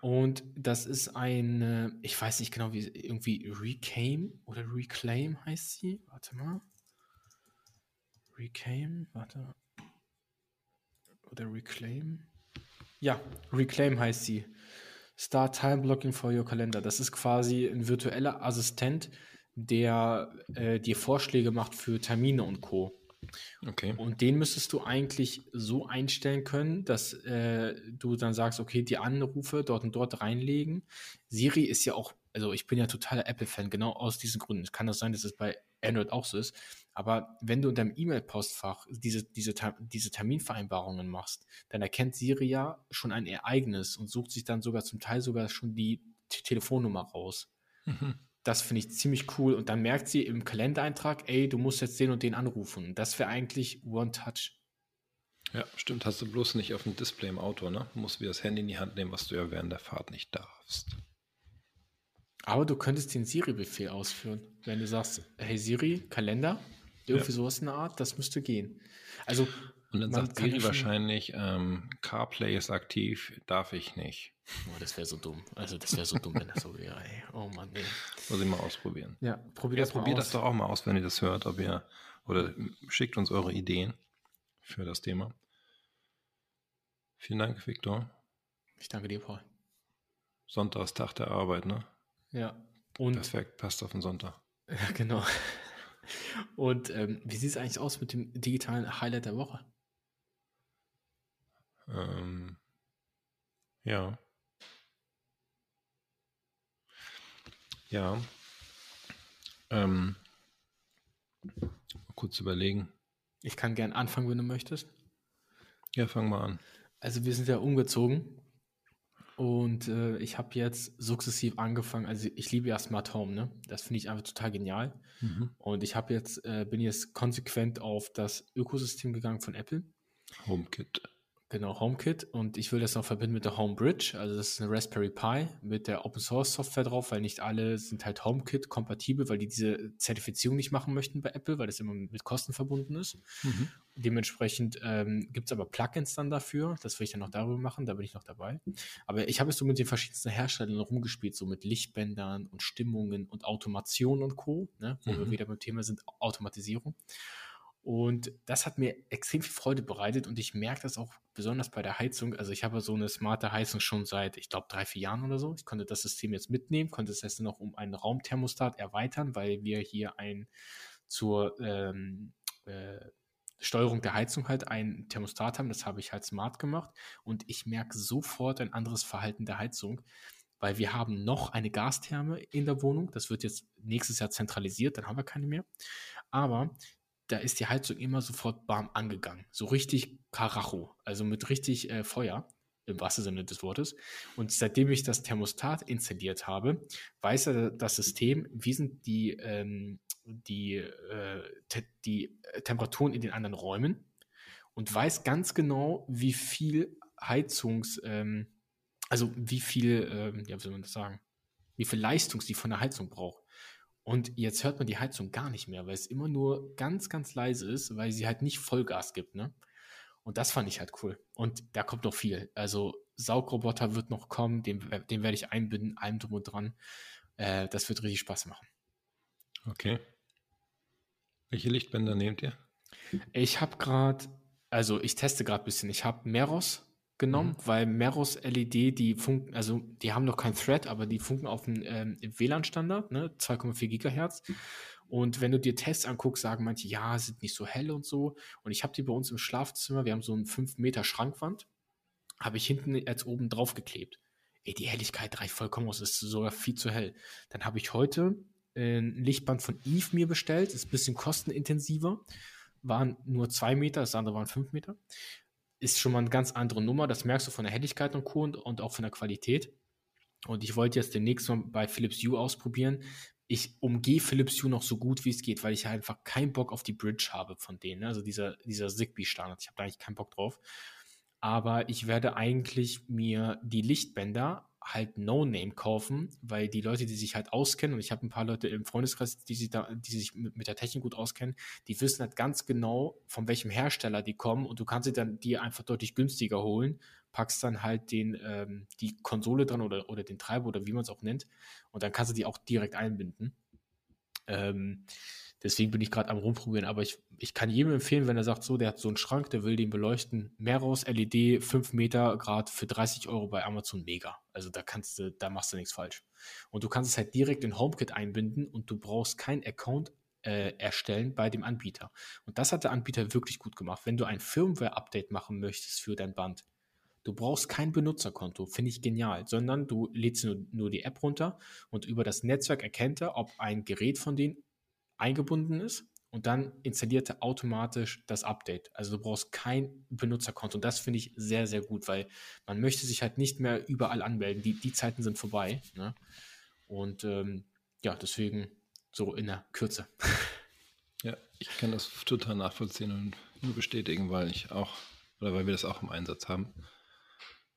Und das ist eine, ich weiß nicht genau, wie irgendwie Reclaim oder Reclaim heißt sie. Warte mal. Reclaim, warte. Oder Reclaim. Ja, Reclaim heißt sie. Start Time Blocking for Your Calendar. Das ist quasi ein virtueller Assistent, der äh, dir Vorschläge macht für Termine und Co. Okay. Und den müsstest du eigentlich so einstellen können, dass äh, du dann sagst, okay, die Anrufe dort und dort reinlegen. Siri ist ja auch, also ich bin ja totaler Apple-Fan, genau aus diesen Gründen. Es kann das sein, dass es bei Android auch so ist. Aber wenn du in deinem E-Mail-Postfach diese, diese, diese Terminvereinbarungen machst, dann erkennt Siri ja schon ein Ereignis und sucht sich dann sogar zum Teil sogar schon die T Telefonnummer raus. Mhm. Das finde ich ziemlich cool. Und dann merkt sie im Kalendereintrag, ey, du musst jetzt den und den anrufen. Das wäre eigentlich One-Touch. Ja, stimmt. Hast du bloß nicht auf dem Display im Auto, ne? Du musst wieder das Handy in die Hand nehmen, was du ja während der Fahrt nicht darfst. Aber du könntest den Siri-Befehl ausführen. Wenn du sagst, hey Siri, Kalender, irgendwie ja. sowas in der Art, das müsste gehen. Also und dann sagt Siri wahrscheinlich, ähm, CarPlay ist aktiv, darf ich nicht. Oh, das wäre so dumm. Also das wäre so dumm, wenn das so wäre. Ey. Oh Mann, ey. Muss ich mal ausprobieren. Ja, probiert ja, das, probiert das doch auch mal aus, wenn ihr das hört, ob ihr oder schickt uns eure Ideen für das Thema. Vielen Dank, Viktor. Ich danke dir, Paul. Sonntagstag der Arbeit, ne? Ja. Und Perfekt, passt auf den Sonntag. Ja, genau. Und ähm, wie sieht es eigentlich aus mit dem digitalen Highlight der Woche? Ähm, ja. Ja. Ähm, kurz überlegen. Ich kann gern anfangen, wenn du möchtest. Ja, fang mal an. Also wir sind ja umgezogen und äh, ich habe jetzt sukzessiv angefangen. Also ich liebe ja Smart Home, ne? Das finde ich einfach total genial. Mhm. Und ich habe jetzt äh, bin jetzt konsequent auf das Ökosystem gegangen von Apple. HomeKit. Genau, HomeKit und ich will das noch verbinden mit der HomeBridge, also das ist eine Raspberry Pi mit der Open Source Software drauf, weil nicht alle sind halt HomeKit kompatibel, weil die diese Zertifizierung nicht machen möchten bei Apple, weil das immer mit Kosten verbunden ist. Mhm. Dementsprechend ähm, gibt es aber Plugins dann dafür, das will ich dann noch darüber machen, da bin ich noch dabei. Aber ich habe es so mit den verschiedensten Herstellern rumgespielt, so mit Lichtbändern und Stimmungen und Automation und Co., ne? wo mhm. wir wieder beim Thema sind, Automatisierung. Und das hat mir extrem viel Freude bereitet und ich merke das auch besonders bei der Heizung. Also ich habe so eine smarte Heizung schon seit, ich glaube, drei, vier Jahren oder so. Ich konnte das System jetzt mitnehmen, konnte es jetzt noch um einen Raumthermostat erweitern, weil wir hier ein zur ähm, äh, Steuerung der Heizung halt ein Thermostat haben. Das habe ich halt smart gemacht und ich merke sofort ein anderes Verhalten der Heizung weil wir haben noch eine Gastherme in der Wohnung. Das wird jetzt nächstes Jahr zentralisiert, dann haben wir keine mehr. Aber da ist die Heizung immer sofort warm angegangen. So richtig Karacho, also mit richtig äh, Feuer, im wahrsten Sinne des Wortes. Und seitdem ich das Thermostat installiert habe, weiß er das System, wie sind die, ähm, die, äh, te die Temperaturen in den anderen Räumen und weiß ganz genau, wie viel Heizungs, ähm, also wie viel, ähm, ja, wie soll man das sagen, wie viel Leistung sie von der Heizung braucht. Und jetzt hört man die Heizung gar nicht mehr, weil es immer nur ganz, ganz leise ist, weil sie halt nicht Vollgas gibt, ne? Und das fand ich halt cool. Und da kommt noch viel. Also Saugroboter wird noch kommen, den, den werde ich einbinden, allem drum und dran. Äh, das wird richtig Spaß machen. Okay. Welche Lichtbänder nehmt ihr? Ich habe gerade, also ich teste gerade ein bisschen. Ich habe Meros genommen, mhm. weil Meros LED, die funken, also die haben noch kein Thread, aber die funken auf dem ähm, WLAN-Standard, ne, 2,4 Gigahertz. Und wenn du dir Tests anguckst, sagen manche, ja, sind nicht so hell und so. Und ich habe die bei uns im Schlafzimmer, wir haben so einen 5 Meter Schrankwand, habe ich hinten als oben drauf geklebt. Ey, die Helligkeit reicht vollkommen aus, ist sogar viel zu hell. Dann habe ich heute äh, ein Lichtband von Eve mir bestellt, ist ein bisschen kostenintensiver, waren nur 2 Meter, das andere waren 5 Meter ist schon mal eine ganz andere Nummer. Das merkst du von der Helligkeit und Co. und, und auch von der Qualität. Und ich wollte jetzt demnächst mal bei Philips Hue ausprobieren. Ich umgehe Philips Hue noch so gut wie es geht, weil ich einfach keinen Bock auf die Bridge habe von denen. Ne? Also dieser, dieser Zigbee-Standard. Ich habe da eigentlich keinen Bock drauf. Aber ich werde eigentlich mir die Lichtbänder halt No-Name kaufen, weil die Leute, die sich halt auskennen, und ich habe ein paar Leute im Freundeskreis, die sich, da, die sich mit, der Technik gut auskennen, die wissen halt ganz genau, von welchem Hersteller die kommen und du kannst sie dann die einfach deutlich günstiger holen, packst dann halt den, ähm, die Konsole dran oder, oder den Treiber oder wie man es auch nennt und dann kannst du die auch direkt einbinden. Ähm, Deswegen bin ich gerade am rumprobieren. Aber ich, ich kann jedem empfehlen, wenn er sagt, so, der hat so einen Schrank, der will den beleuchten, mehr raus, LED, 5 Meter Grad für 30 Euro bei Amazon, mega. Also da kannst du, da machst du nichts falsch. Und du kannst es halt direkt in HomeKit einbinden und du brauchst keinen Account äh, erstellen bei dem Anbieter. Und das hat der Anbieter wirklich gut gemacht. Wenn du ein Firmware-Update machen möchtest für dein Band, Du brauchst kein Benutzerkonto, finde ich genial, sondern du lädst nur, nur, die App runter und über das Netzwerk erkennt er, ob ein Gerät von denen eingebunden ist und dann installiert er automatisch das Update. Also du brauchst kein Benutzerkonto. Und das finde ich sehr, sehr gut, weil man möchte sich halt nicht mehr überall anmelden. Die, die Zeiten sind vorbei. Ne? Und ähm, ja, deswegen so in der Kürze. Ja, ich kann das total nachvollziehen und nur bestätigen, weil ich auch, oder weil wir das auch im Einsatz haben.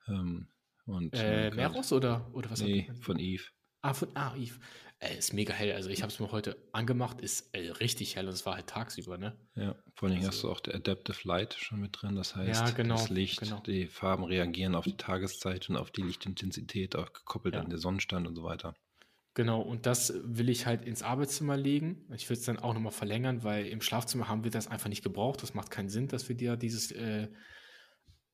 Ähm, und äh, Meros oder, oder was? Nee, von Eve. Ah, von ah, Eve. Ey, ist mega hell. Also ich habe es mir heute angemacht, ist ey, richtig hell und es war halt tagsüber, ne? Ja, vor allem also, hast du auch der Adaptive Light schon mit drin. Das heißt, ja, genau, das Licht, genau. die Farben reagieren auf die Tageszeit und auf die Lichtintensität, auch gekoppelt ja. an den Sonnenstand und so weiter. Genau, und das will ich halt ins Arbeitszimmer legen. Ich will es dann auch nochmal verlängern, weil im Schlafzimmer haben wir das einfach nicht gebraucht. Das macht keinen Sinn, dass wir dir dieses äh,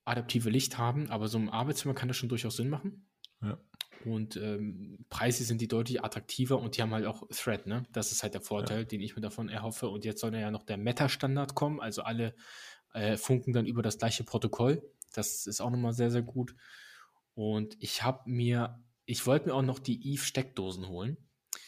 adaptive Licht haben. Aber so im Arbeitszimmer kann das schon durchaus Sinn machen. Ja. Und ähm, Preise sind die deutlich attraktiver und die haben halt auch Thread, ne? Das ist halt der Vorteil, ja. den ich mir davon erhoffe. Und jetzt soll ja noch der Meta-Standard kommen, also alle äh, funken dann über das gleiche Protokoll. Das ist auch nochmal sehr, sehr gut. Und ich habe mir, ich wollte mir auch noch die Eve-Steckdosen holen.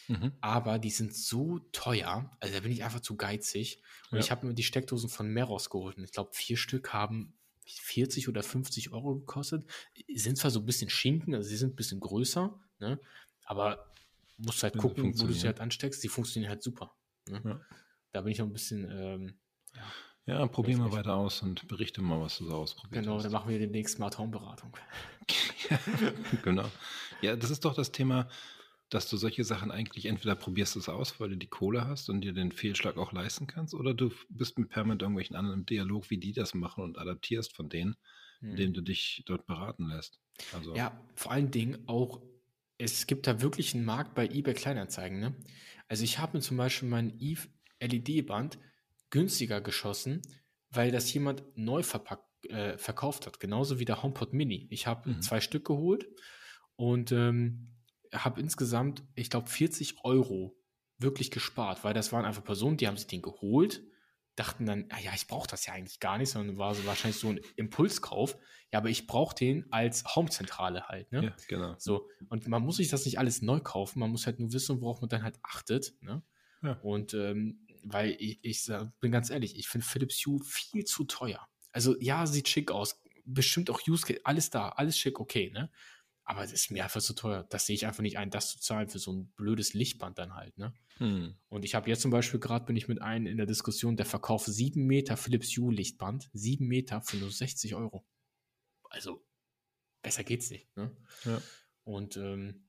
Mhm. Aber die sind so teuer, also da bin ich einfach zu geizig. Und ja. ich habe mir die Steckdosen von Meros geholt. Und ich glaube, vier Stück haben 40 oder 50 Euro gekostet. Sind zwar so ein bisschen Schinken, also sie sind ein bisschen größer, ne? aber musst halt gucken, wo du sie halt ansteckst. Die funktionieren halt super. Ne? Ja. Da bin ich noch ein bisschen. Ähm, ja, ja probier mal weiter aus und berichte mal, was du so ausprobierst. Genau, dann machen wir demnächst Smart Home Beratung. genau. Ja, das ist doch das Thema dass du solche Sachen eigentlich entweder probierst es aus, weil du die Kohle hast und dir den Fehlschlag auch leisten kannst, oder du bist mit permanent irgendwelchen anderen im Dialog, wie die das machen und adaptierst von denen, hm. indem du dich dort beraten lässt. Also. Ja, vor allen Dingen auch, es gibt da wirklich einen Markt bei eBay Kleinanzeigen. Ne? Also ich habe mir zum Beispiel mein Eve LED-Band günstiger geschossen, weil das jemand neu verpackt, äh, verkauft hat, genauso wie der HomePod Mini. Ich habe mhm. zwei Stück geholt und ähm, habe insgesamt, ich glaube, 40 Euro wirklich gespart, weil das waren einfach Personen, die haben sich den geholt, dachten dann, ah ja, ich brauche das ja eigentlich gar nicht, sondern war so wahrscheinlich so ein Impulskauf. Ja, aber ich brauche den als Homezentrale halt, ne? Ja, genau. So, und man muss sich das nicht alles neu kaufen, man muss halt nur wissen, worauf man dann halt achtet, ne? Ja. Und ähm, weil ich, ich bin ganz ehrlich, ich finde Philips Hue viel zu teuer. Also ja, sieht schick aus, bestimmt auch Use Case, alles da, alles schick, okay, ne? Aber es ist mir einfach zu teuer. Das sehe ich einfach nicht ein, das zu zahlen für so ein blödes Lichtband dann halt. Ne? Hm. Und ich habe jetzt zum Beispiel gerade bin ich mit einem in der Diskussion, der verkauft 7 Meter Philips Hue Lichtband, 7 Meter für nur 60 Euro. Also besser geht's nicht. Ne? Ja. Und ähm,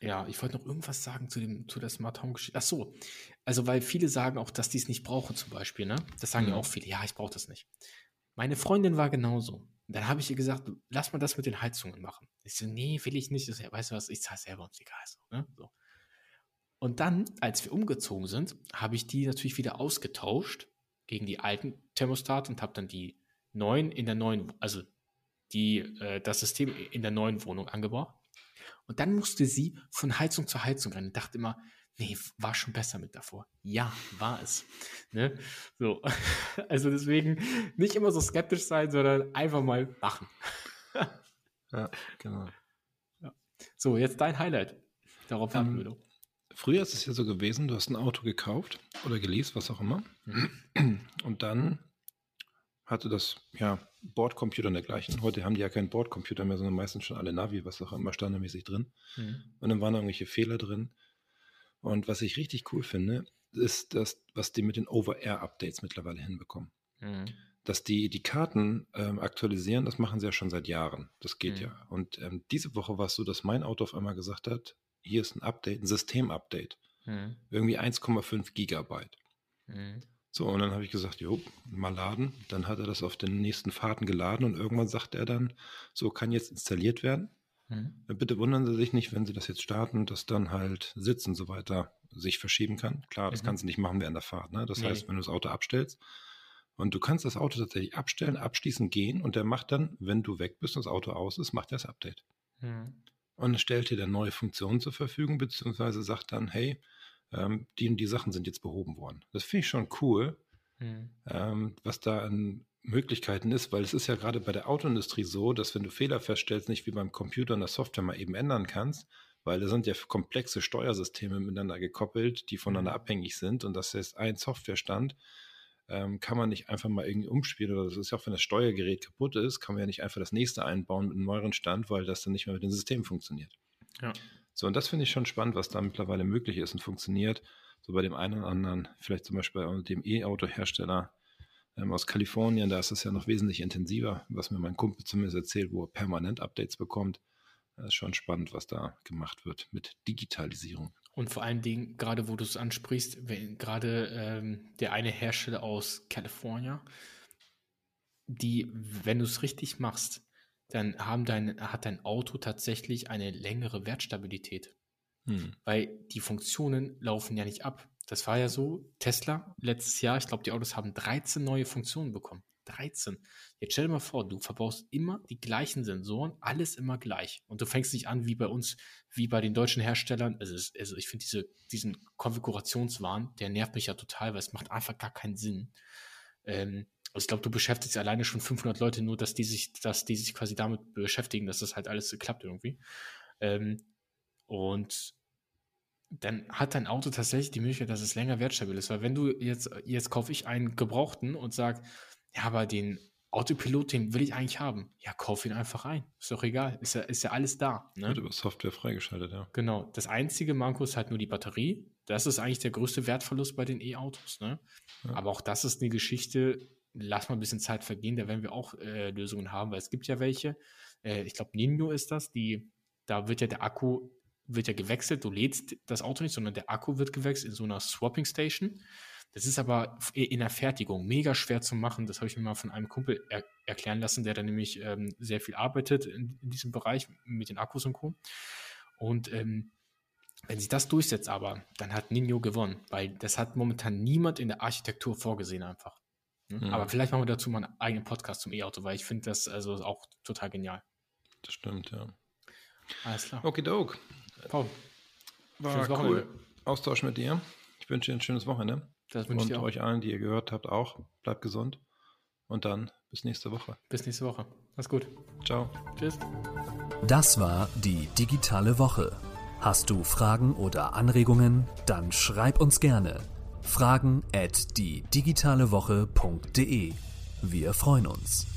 ja, ich wollte noch irgendwas sagen zu dem zu der Smart Home Geschichte. Ach so, also weil viele sagen auch, dass die es nicht brauchen zum Beispiel. Ne? Das sagen ja, ja auch viele. Ja, ich brauche das nicht. Meine Freundin war genauso dann habe ich ihr gesagt, lass mal das mit den Heizungen machen. Ich so, nee, will ich nicht. Ich so, weißt du was, ich zahle selber uns egal. So, ne? so. Und dann, als wir umgezogen sind, habe ich die natürlich wieder ausgetauscht gegen die alten Thermostate und habe dann die neuen in der neuen, also die, äh, das System in der neuen Wohnung angebracht. Und dann musste sie von Heizung zu Heizung rennen. Dachte immer, nee, war schon besser mit davor. Ja, war es. Ne? So. Also deswegen nicht immer so skeptisch sein, sondern einfach mal machen. ja, genau. Ja. So, jetzt dein Highlight. Darauf warten wir doch. Früher ist es ja so gewesen, du hast ein Auto gekauft oder geleast, was auch immer. Mhm. Und dann hatte das ja Bordcomputer und dergleichen. Heute haben die ja keinen Bordcomputer mehr, sondern meistens schon alle Navi, was auch immer standardmäßig drin. Mhm. Und dann waren da irgendwelche Fehler drin. Und was ich richtig cool finde, ist das, was die mit den Over-Air-Updates mittlerweile hinbekommen. Mhm. Dass die die Karten ähm, aktualisieren, das machen sie ja schon seit Jahren. Das geht mhm. ja. Und ähm, diese Woche war es so, dass mein Auto auf einmal gesagt hat, hier ist ein Update, ein System-Update. Mhm. Irgendwie 1,5 Gigabyte. Mhm. So, und dann habe ich gesagt, jo, mal laden. Dann hat er das auf den nächsten Fahrten geladen und irgendwann sagt er dann, so kann jetzt installiert werden. Mhm. Bitte wundern Sie sich nicht, wenn Sie das jetzt starten, dass dann halt Sitz und so weiter sich verschieben kann. Klar, das mhm. kannst du nicht machen während der Fahrt. Ne? Das nee. heißt, wenn du das Auto abstellst und du kannst das Auto tatsächlich abstellen, abschließen, gehen und der macht dann, wenn du weg bist und das Auto aus ist, macht er das Update. Mhm. Und stellt dir dann neue Funktionen zur Verfügung, beziehungsweise sagt dann, hey, ähm, die und die Sachen sind jetzt behoben worden. Das finde ich schon cool, mhm. ähm, was da an Möglichkeiten ist, weil es ist ja gerade bei der Autoindustrie so, dass wenn du Fehler feststellst, nicht wie beim Computer und der Software mal eben ändern kannst, weil da sind ja komplexe Steuersysteme miteinander gekoppelt, die voneinander mhm. abhängig sind und das ist ein Softwarestand, ähm, kann man nicht einfach mal irgendwie umspielen oder das ist ja auch, wenn das Steuergerät kaputt ist, kann man ja nicht einfach das nächste einbauen mit einem neueren Stand, weil das dann nicht mehr mit dem System funktioniert. Ja. So, und das finde ich schon spannend, was da mittlerweile möglich ist und funktioniert. So bei dem einen oder anderen, vielleicht zum Beispiel bei dem E-Auto-Hersteller ähm, aus Kalifornien, da ist es ja noch wesentlich intensiver, was mir mein Kumpel zumindest erzählt, wo er permanent Updates bekommt. Das ist schon spannend, was da gemacht wird mit Digitalisierung. Und vor allen Dingen, gerade wo du es ansprichst, wenn, gerade ähm, der eine Hersteller aus Kalifornien, die, wenn du es richtig machst, dann haben dein, hat dein Auto tatsächlich eine längere Wertstabilität. Hm. Weil die Funktionen laufen ja nicht ab. Das war ja so, Tesla letztes Jahr, ich glaube, die Autos haben 13 neue Funktionen bekommen. 13. Jetzt stell dir mal vor, du verbaust immer die gleichen Sensoren, alles immer gleich. Und du fängst nicht an wie bei uns, wie bei den deutschen Herstellern. Also, also ich finde diese, diesen Konfigurationswahn, der nervt mich ja total, weil es macht einfach gar keinen Sinn. Ähm, also ich glaube, du beschäftigst alleine schon 500 Leute nur, dass die sich, dass die sich quasi damit beschäftigen, dass das halt alles klappt irgendwie. Ähm, und dann hat dein Auto tatsächlich die Möglichkeit, dass es länger wertstabil ist. Weil wenn du jetzt, jetzt kaufe ich einen Gebrauchten und sag, ja, aber den Autopilot, den will ich eigentlich haben. Ja, kauf ihn einfach ein. Ist doch egal. Ist ja, ist ja alles da. Ne? Wird über Software freigeschaltet, ja. Genau. Das einzige Manko ist halt nur die Batterie. Das ist eigentlich der größte Wertverlust bei den E-Autos. Ne? Ja. Aber auch das ist eine Geschichte, lass mal ein bisschen Zeit vergehen, da werden wir auch äh, Lösungen haben, weil es gibt ja welche. Äh, ich glaube, Nino ist das, die, da wird ja der Akku, wird ja gewechselt, du lädst das Auto nicht, sondern der Akku wird gewechselt in so einer Swapping Station. Das ist aber in der Fertigung mega schwer zu machen. Das habe ich mir mal von einem Kumpel er erklären lassen, der da nämlich ähm, sehr viel arbeitet in, in, diesem Bereich mit den Akkus und Co. Und ähm, wenn sich das durchsetzt aber, dann hat Nino gewonnen, weil das hat momentan niemand in der Architektur vorgesehen einfach. Mhm. Aber vielleicht machen wir dazu mal einen eigenen Podcast zum E-Auto, weil ich finde das also auch total genial. Das stimmt, ja. Alles klar. Okay, Doug. Paul. War cool. Austausch mit dir. Ich wünsche dir ein schönes Wochenende. Das wünsche ich auch. euch allen, die ihr gehört habt, auch. Bleibt gesund. Und dann bis nächste Woche. Bis nächste Woche. Mach's gut. Ciao. Tschüss. Das war die digitale Woche. Hast du Fragen oder Anregungen? Dann schreib uns gerne Fragen at die digitale Woche.de. Wir freuen uns.